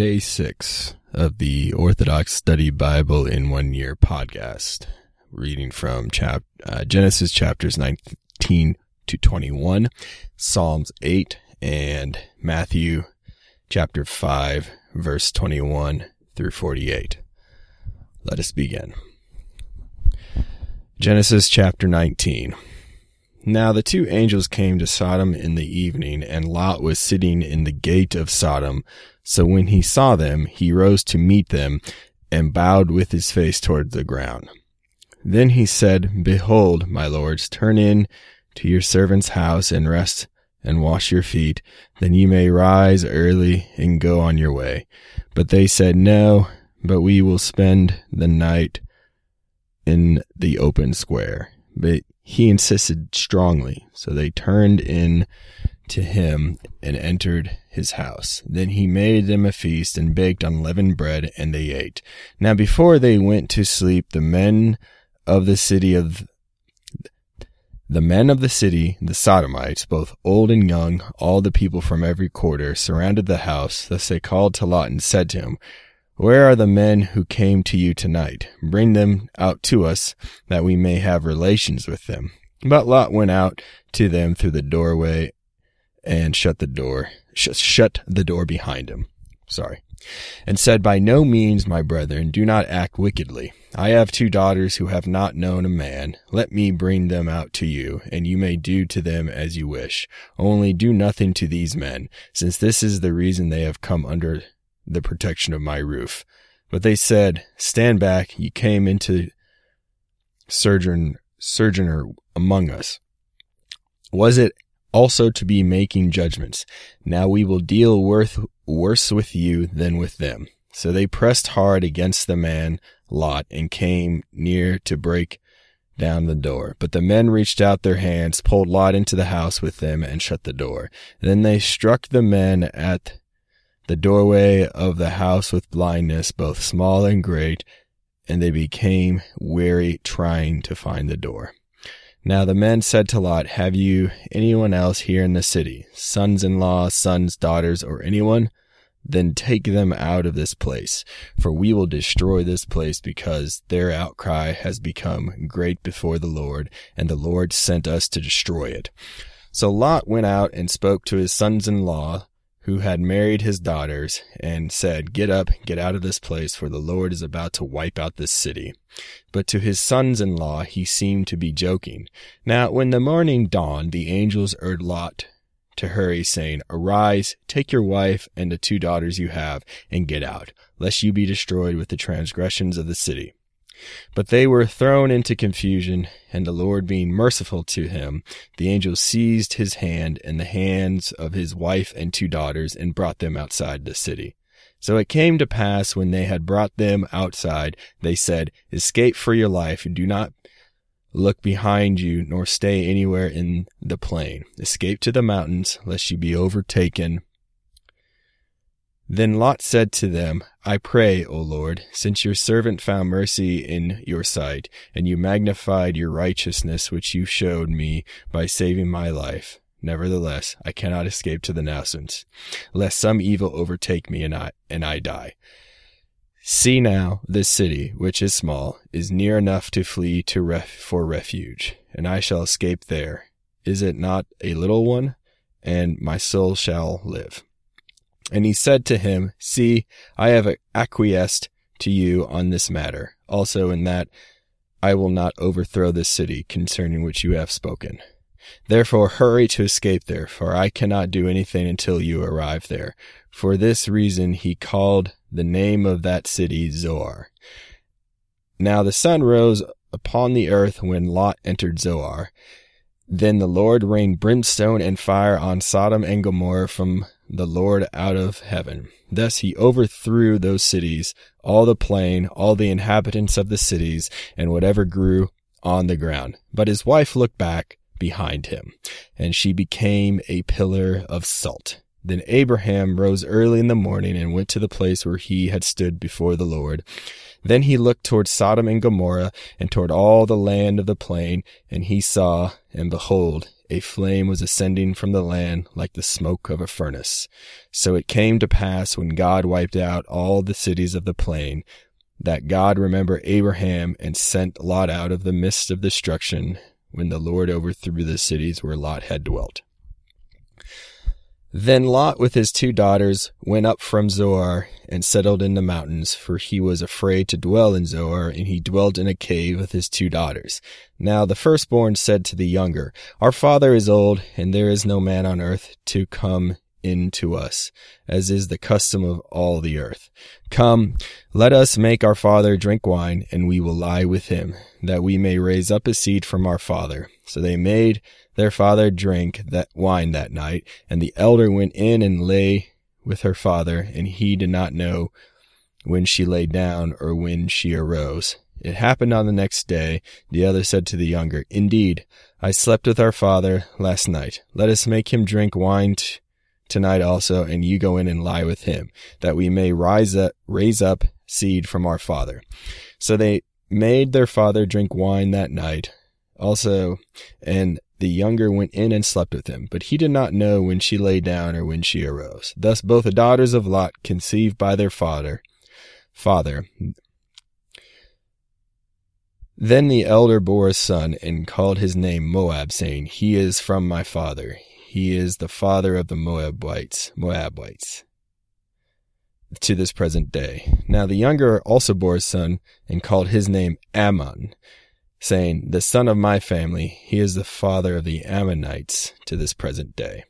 day six of the Orthodox Study Bible in One Year podcast, reading from chap- uh, Genesis chapters 19 to 21, Psalms 8, and Matthew chapter 5, verse 21 through 48. Let us begin. Genesis chapter 19. Now the two angels came to Sodom in the evening, and Lot was sitting in the gate of Sodom. So when he saw them, he rose to meet them, and bowed with his face toward the ground. Then he said, Behold, my lords, turn in to your servant's house, and rest and wash your feet. Then you may rise early and go on your way. But they said, No, but we will spend the night in the open square. But he insisted strongly, so they turned in to him and entered his house. Then he made them a feast and baked unleavened bread, and they ate. Now before they went to sleep, the men of the city of the men of the city, the Sodomites, both old and young, all the people from every quarter, surrounded the house. Thus they called to Lot and said to him, where are the men who came to you tonight? Bring them out to us, that we may have relations with them. But Lot went out to them through the doorway and shut the door, sh- shut the door behind him. Sorry. And said, By no means, my brethren, do not act wickedly. I have two daughters who have not known a man. Let me bring them out to you, and you may do to them as you wish. Only do nothing to these men, since this is the reason they have come under the protection of my roof. But they said, Stand back, you came into sojourn, sojourner among us. Was it also to be making judgments? Now we will deal worth, worse with you than with them. So they pressed hard against the man Lot and came near to break down the door. But the men reached out their hands, pulled Lot into the house with them, and shut the door. Then they struck the men at the doorway of the house with blindness, both small and great, and they became weary trying to find the door. Now the men said to Lot, Have you anyone else here in the city, sons in law, sons, daughters, or anyone? Then take them out of this place, for we will destroy this place because their outcry has become great before the Lord, and the Lord sent us to destroy it. So Lot went out and spoke to his sons in law, who had married his daughters, and said, Get up, get out of this place, for the Lord is about to wipe out this city. But to his sons in law he seemed to be joking. Now when the morning dawned, the angels urged Lot to hurry, saying, Arise, take your wife and the two daughters you have, and get out, lest you be destroyed with the transgressions of the city. But they were thrown into confusion, and the Lord being merciful to him, the angel seized his hand and the hands of his wife and two daughters and brought them outside the city. So it came to pass when they had brought them outside, they said, Escape for your life, do not look behind you, nor stay anywhere in the plain. Escape to the mountains, lest you be overtaken then Lot said to them, I pray, O Lord, since your servant found mercy in your sight, and you magnified your righteousness which you showed me by saving my life. Nevertheless, I cannot escape to the mountains, lest some evil overtake me and I, and I die. See now, this city, which is small, is near enough to flee to ref- for refuge, and I shall escape there. Is it not a little one? And my soul shall live. And he said to him, See, I have acquiesced to you on this matter, also in that I will not overthrow this city concerning which you have spoken. Therefore hurry to escape there, for I cannot do anything until you arrive there. For this reason he called the name of that city Zoar. Now the sun rose upon the earth when Lot entered Zoar. Then the Lord rained brimstone and fire on Sodom and Gomorrah from the Lord out of heaven. Thus he overthrew those cities, all the plain, all the inhabitants of the cities, and whatever grew on the ground. But his wife looked back behind him, and she became a pillar of salt. Then Abraham rose early in the morning and went to the place where he had stood before the Lord. Then he looked toward Sodom and Gomorrah and toward all the land of the plain, and he saw, and behold, a flame was ascending from the land like the smoke of a furnace. So it came to pass when God wiped out all the cities of the plain, that God remembered Abraham and sent Lot out of the midst of destruction when the Lord overthrew the cities where Lot had dwelt. Then Lot with his two daughters went up from Zoar and settled in the mountains, for he was afraid to dwell in Zoar, and he dwelt in a cave with his two daughters. Now the firstborn said to the younger, Our father is old, and there is no man on earth to come in to us, as is the custom of all the earth. Come, let us make our father drink wine, and we will lie with him, that we may raise up a seed from our father. So they made their father drank that wine that night, and the elder went in and lay with her father, and he did not know when she lay down or when she arose. It happened on the next day. The other said to the younger, Indeed, I slept with our father last night. Let us make him drink wine t- tonight also, and you go in and lie with him, that we may rise up, raise up seed from our father. So they made their father drink wine that night also, and the younger went in and slept with him, but he did not know when she lay down or when she arose. Thus both the daughters of Lot conceived by their father. Father. Then the elder bore a son and called his name Moab, saying, He is from my father. He is the father of the Moabites. Moabites. To this present day. Now the younger also bore a son and called his name Ammon saying, The son of my family, he is the father of the Ammonites to this present day.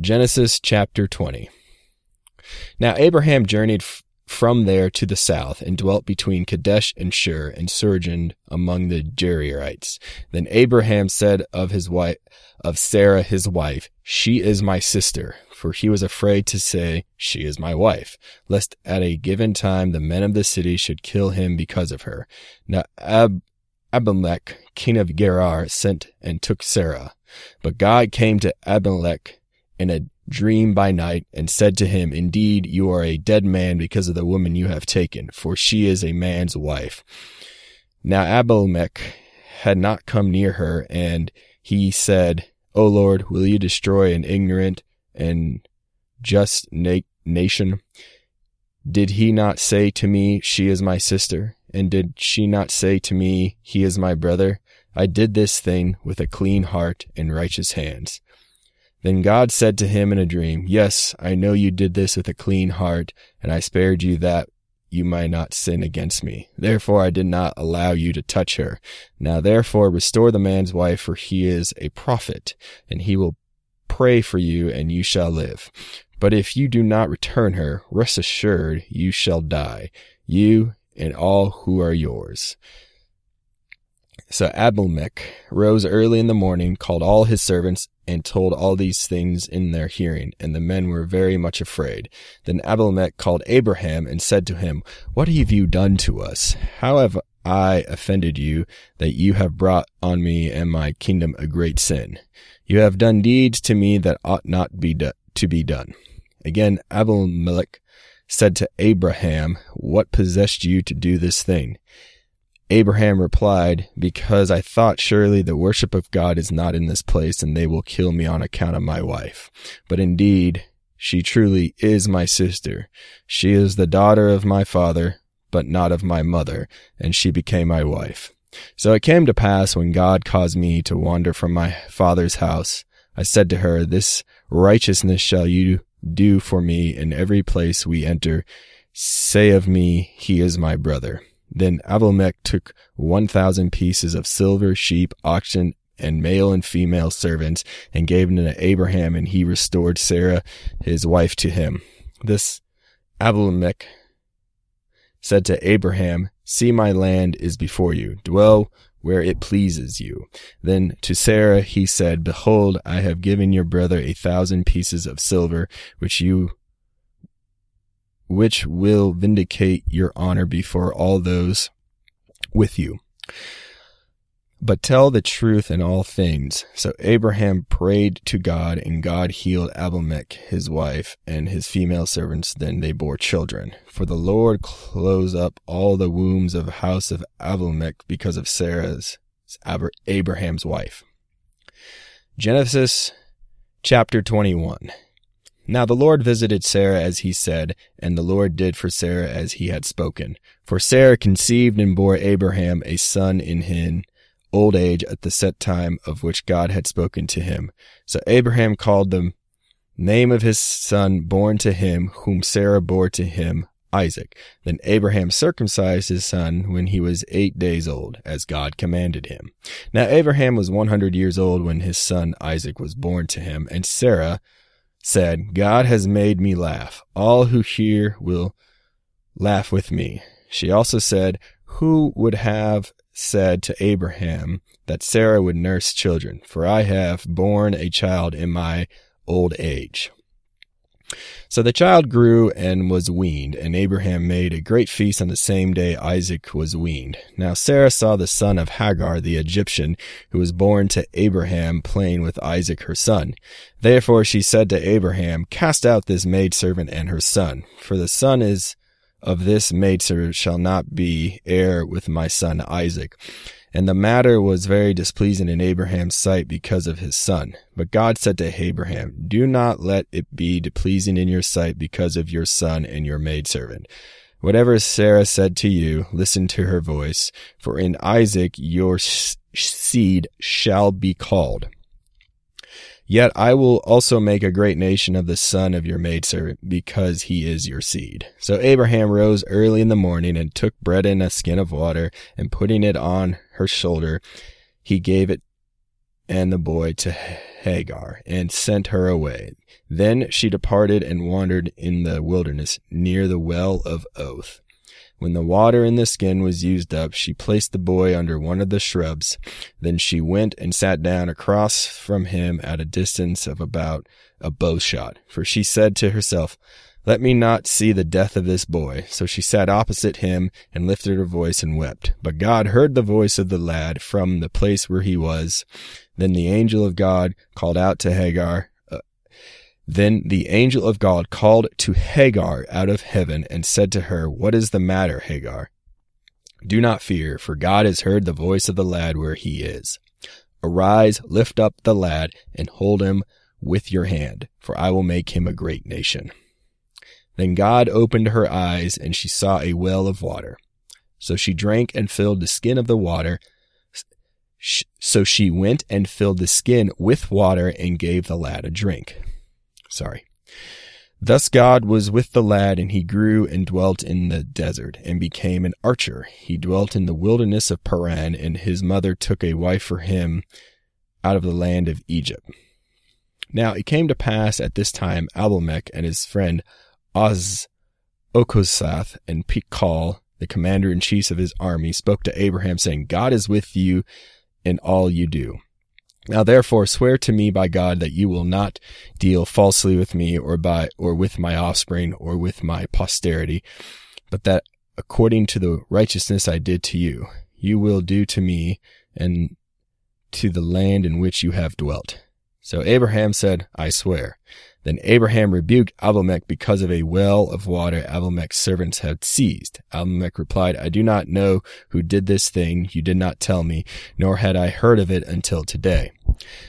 Genesis chapter 20. Now Abraham journeyed from there to the south and dwelt between Kadesh and Shur and sojourned among the Gerarites. Then Abraham said of his wife, of Sarah his wife, She is my sister for he was afraid to say, She is my wife, lest at a given time the men of the city should kill him because of her. Now Ab- Abimelech, king of Gerar, sent and took Sarah. But God came to Abimelech in a dream by night and said to him, Indeed, you are a dead man because of the woman you have taken, for she is a man's wife. Now Abimelech had not come near her, and he said, O Lord, will you destroy an ignorant and just na- nation? Did he not say to me, She is my sister? And did she not say to me, He is my brother? I did this thing with a clean heart and righteous hands. Then God said to him in a dream, Yes, I know you did this with a clean heart, and I spared you that you might not sin against me. Therefore I did not allow you to touch her. Now therefore restore the man's wife, for he is a prophet, and he will pray for you and you shall live. But if you do not return her, rest assured you shall die, you and all who are yours. So Abimelech rose early in the morning, called all his servants, and told all these things in their hearing, and the men were very much afraid. Then Abimelech called Abraham and said to him, What have you done to us? How have I offended you that you have brought on me and my kingdom a great sin? You have done deeds to me that ought not be do- to be done. Again, Abimelech said to Abraham, What possessed you to do this thing? Abraham replied, Because I thought surely the worship of God is not in this place, and they will kill me on account of my wife. But indeed, she truly is my sister. She is the daughter of my father, but not of my mother, and she became my wife. So it came to pass when God caused me to wander from my father's house, I said to her, This righteousness shall you do for me in every place we enter. Say of me, he is my brother. Then Abimelech took one thousand pieces of silver, sheep, oxen, and male and female servants, and gave them to Abraham, and he restored Sarah, his wife, to him. This Abimelech said to Abraham, See my land is before you. Dwell where it pleases you. Then to Sarah he said, Behold, I have given your brother a thousand pieces of silver, which you which will vindicate your honor before all those with you. But tell the truth in all things. So Abraham prayed to God, and God healed Abimelech, his wife, and his female servants. Then they bore children. For the Lord closed up all the wombs of the house of Abimelech because of Sarah's Abraham's wife. Genesis chapter 21. Now the Lord visited Sarah as he said, and the Lord did for Sarah as he had spoken. For Sarah conceived and bore Abraham a son in his old age at the set time of which God had spoken to him. So Abraham called the name of his son born to him, whom Sarah bore to him, Isaac. Then Abraham circumcised his son when he was eight days old, as God commanded him. Now Abraham was one hundred years old when his son Isaac was born to him, and Sarah said, God has made me laugh. All who hear will laugh with me. She also said, Who would have said to Abraham that Sarah would nurse children? For I have borne a child in my old age. So the child grew and was weaned, and Abraham made a great feast on the same day Isaac was weaned. Now Sarah saw the son of Hagar the Egyptian, who was born to Abraham, playing with Isaac her son. Therefore she said to Abraham, Cast out this maidservant and her son, for the son is of this maidservant shall not be heir with my son Isaac. And the matter was very displeasing in Abraham's sight because of his son. But God said to Abraham, Do not let it be displeasing in your sight because of your son and your maidservant. Whatever Sarah said to you, listen to her voice, for in Isaac your seed shall be called. Yet I will also make a great nation of the son of your maidservant, because he is your seed. So Abraham rose early in the morning and took bread in a skin of water, and putting it on her shoulder, he gave it and the boy to Hagar, and sent her away. Then she departed and wandered in the wilderness near the well of Oath. When the water in the skin was used up, she placed the boy under one of the shrubs. Then she went and sat down across from him at a distance of about a bow shot. For she said to herself, Let me not see the death of this boy. So she sat opposite him and lifted her voice and wept. But God heard the voice of the lad from the place where he was. Then the angel of God called out to Hagar, uh, then the angel of God called to Hagar out of heaven and said to her, What is the matter, Hagar? Do not fear, for God has heard the voice of the lad where he is. Arise, lift up the lad, and hold him with your hand, for I will make him a great nation. Then God opened her eyes, and she saw a well of water. So she drank and filled the skin of the water. So she went and filled the skin with water and gave the lad a drink. Sorry. Thus God was with the lad, and he grew and dwelt in the desert, and became an archer. He dwelt in the wilderness of Paran, and his mother took a wife for him out of the land of Egypt. Now it came to pass at this time Abimelech and his friend Oz Okosath and Phichol, the commander in chief of his army, spoke to Abraham, saying, God is with you in all you do. Now therefore swear to me by God that you will not deal falsely with me or by, or with my offspring or with my posterity, but that according to the righteousness I did to you, you will do to me and to the land in which you have dwelt. So Abraham said, I swear. Then Abraham rebuked Abimelech because of a well of water Abimelech's servants had seized. Abimelech replied, I do not know who did this thing. You did not tell me, nor had I heard of it until today.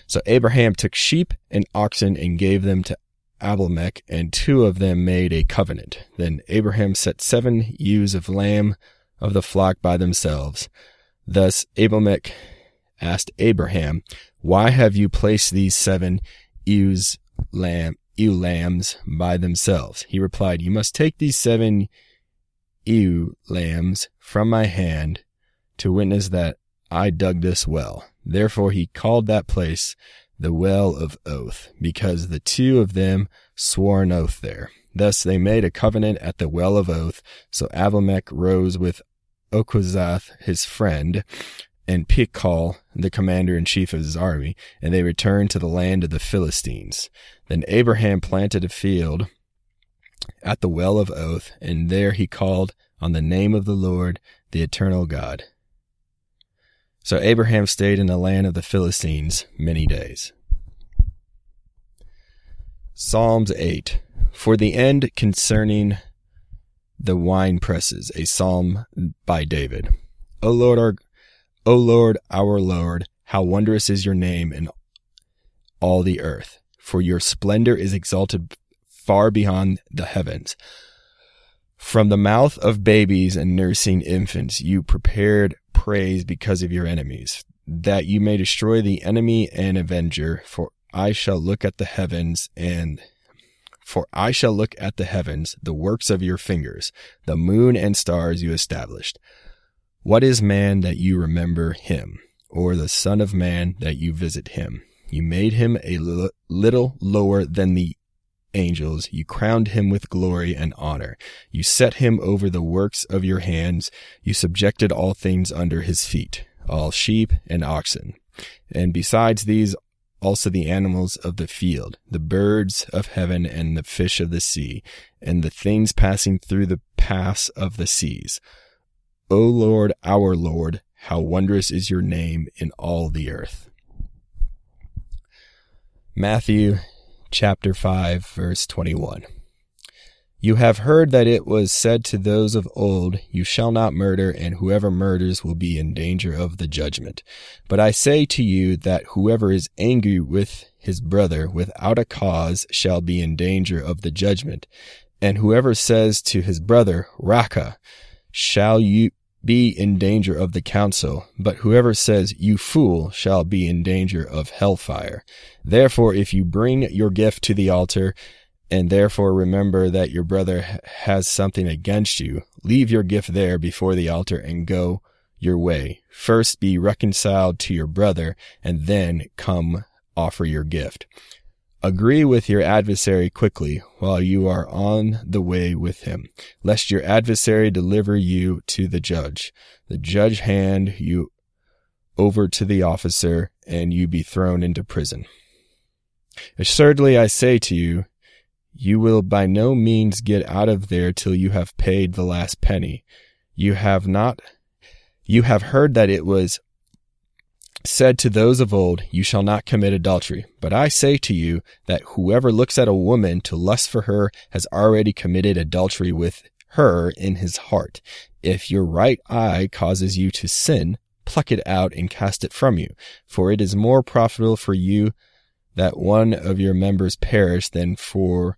So Abraham took sheep and oxen and gave them to Abimelech, and two of them made a covenant. Then Abraham set seven ewes of lamb of the flock by themselves. Thus Abimelech asked Abraham, Why have you placed these seven ewes lamb ewe lambs by themselves. He replied, You must take these seven ewe lambs from my hand to witness that I dug this well. Therefore he called that place the well of oath, because the two of them swore an oath there. Thus they made a covenant at the well of oath. So Abimelech rose with Okozath, his friend, and Phichol, the commander in chief of his army, and they returned to the land of the Philistines. Then Abraham planted a field at the well of oath, and there he called on the name of the Lord, the eternal God. So Abraham stayed in the land of the Philistines many days. Psalms 8. For the end concerning the wine presses, a psalm by David. O Lord our O Lord, our Lord, how wondrous is your name in all the earth, for your splendor is exalted far beyond the heavens. From the mouth of babies and nursing infants, you prepared praise because of your enemies, that you may destroy the enemy and avenger, for I shall look at the heavens and for I shall look at the heavens, the works of your fingers, the moon and stars you established. What is man that you remember him, or the son of man that you visit him? You made him a l- little lower than the angels. You crowned him with glory and honor. You set him over the works of your hands. You subjected all things under his feet, all sheep and oxen. And besides these, also the animals of the field, the birds of heaven and the fish of the sea, and the things passing through the paths of the seas. O Lord, our Lord, how wondrous is your name in all the earth. Matthew chapter 5 verse 21. You have heard that it was said to those of old, You shall not murder, and whoever murders will be in danger of the judgment. But I say to you that whoever is angry with his brother without a cause shall be in danger of the judgment. And whoever says to his brother, Raca, shall you be in danger of the council, but whoever says, You fool, shall be in danger of hellfire. Therefore, if you bring your gift to the altar, and therefore remember that your brother has something against you, leave your gift there before the altar and go your way. First be reconciled to your brother, and then come offer your gift. Agree with your adversary quickly while you are on the way with him, lest your adversary deliver you to the judge. The judge hand you over to the officer, and you be thrown into prison. Assuredly I say to you, you will by no means get out of there till you have paid the last penny. You have not, you have heard that it was said to those of old, You shall not commit adultery. But I say to you that whoever looks at a woman to lust for her has already committed adultery with her in his heart. If your right eye causes you to sin, pluck it out and cast it from you. For it is more profitable for you that one of your members perish than for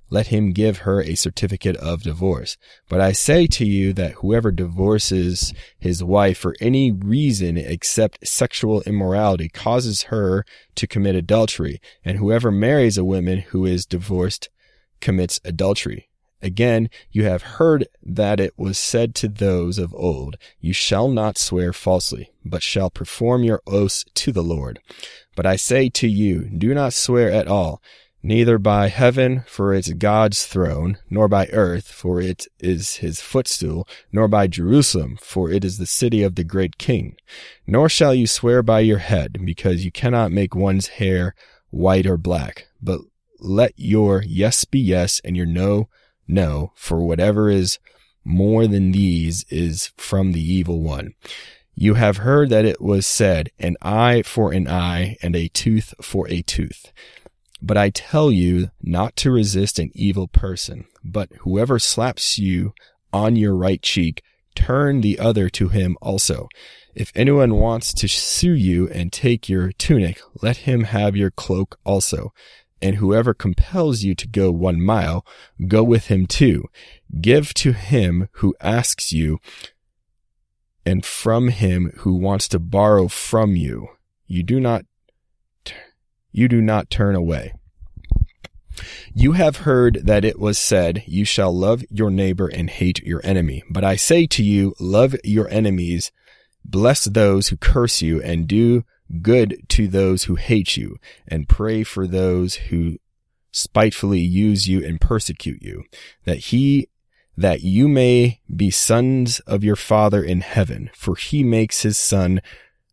let him give her a certificate of divorce. But I say to you that whoever divorces his wife for any reason except sexual immorality causes her to commit adultery, and whoever marries a woman who is divorced commits adultery. Again, you have heard that it was said to those of old, You shall not swear falsely, but shall perform your oaths to the Lord. But I say to you, do not swear at all, neither by heaven, for it's God's throne, nor by earth, for it is his footstool, nor by Jerusalem, for it is the city of the great king. Nor shall you swear by your head, because you cannot make one's hair white or black, but let your yes be yes and your no, no, for whatever is more than these is from the evil one. You have heard that it was said, an eye for an eye and a tooth for a tooth. But I tell you not to resist an evil person, but whoever slaps you on your right cheek, turn the other to him also. If anyone wants to sue you and take your tunic, let him have your cloak also. And whoever compels you to go one mile, go with him too. Give to him who asks you, and from him who wants to borrow from you. You do not, you do not turn away. You have heard that it was said, You shall love your neighbor and hate your enemy. But I say to you, love your enemies, bless those who curse you, and do good to those who hate you, and pray for those who spitefully use you and persecute you, that he that you may be sons of your Father in heaven, for he makes his sun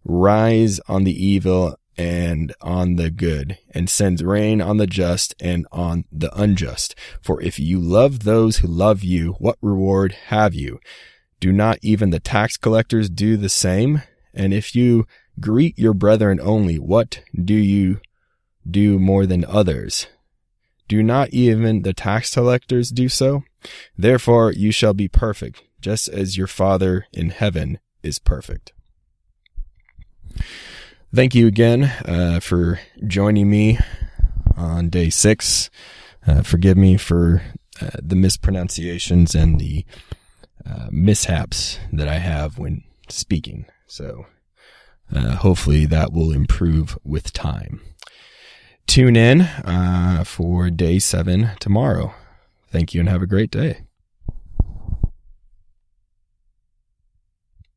rise on the evil and on the good, and sends rain on the just and on the unjust. For if you love those who love you, what reward have you? Do not even the tax collectors do the same? And if you greet your brethren only, what do you do more than others? Do not even the tax collectors do so? Therefore you shall be perfect, just as your Father in heaven is perfect. Thank you again uh, for joining me on day six. Uh, forgive me for uh, the mispronunciations and the uh, mishaps that I have when speaking. So uh, hopefully that will improve with time. Tune in uh, for day seven tomorrow. Thank you and have a great day.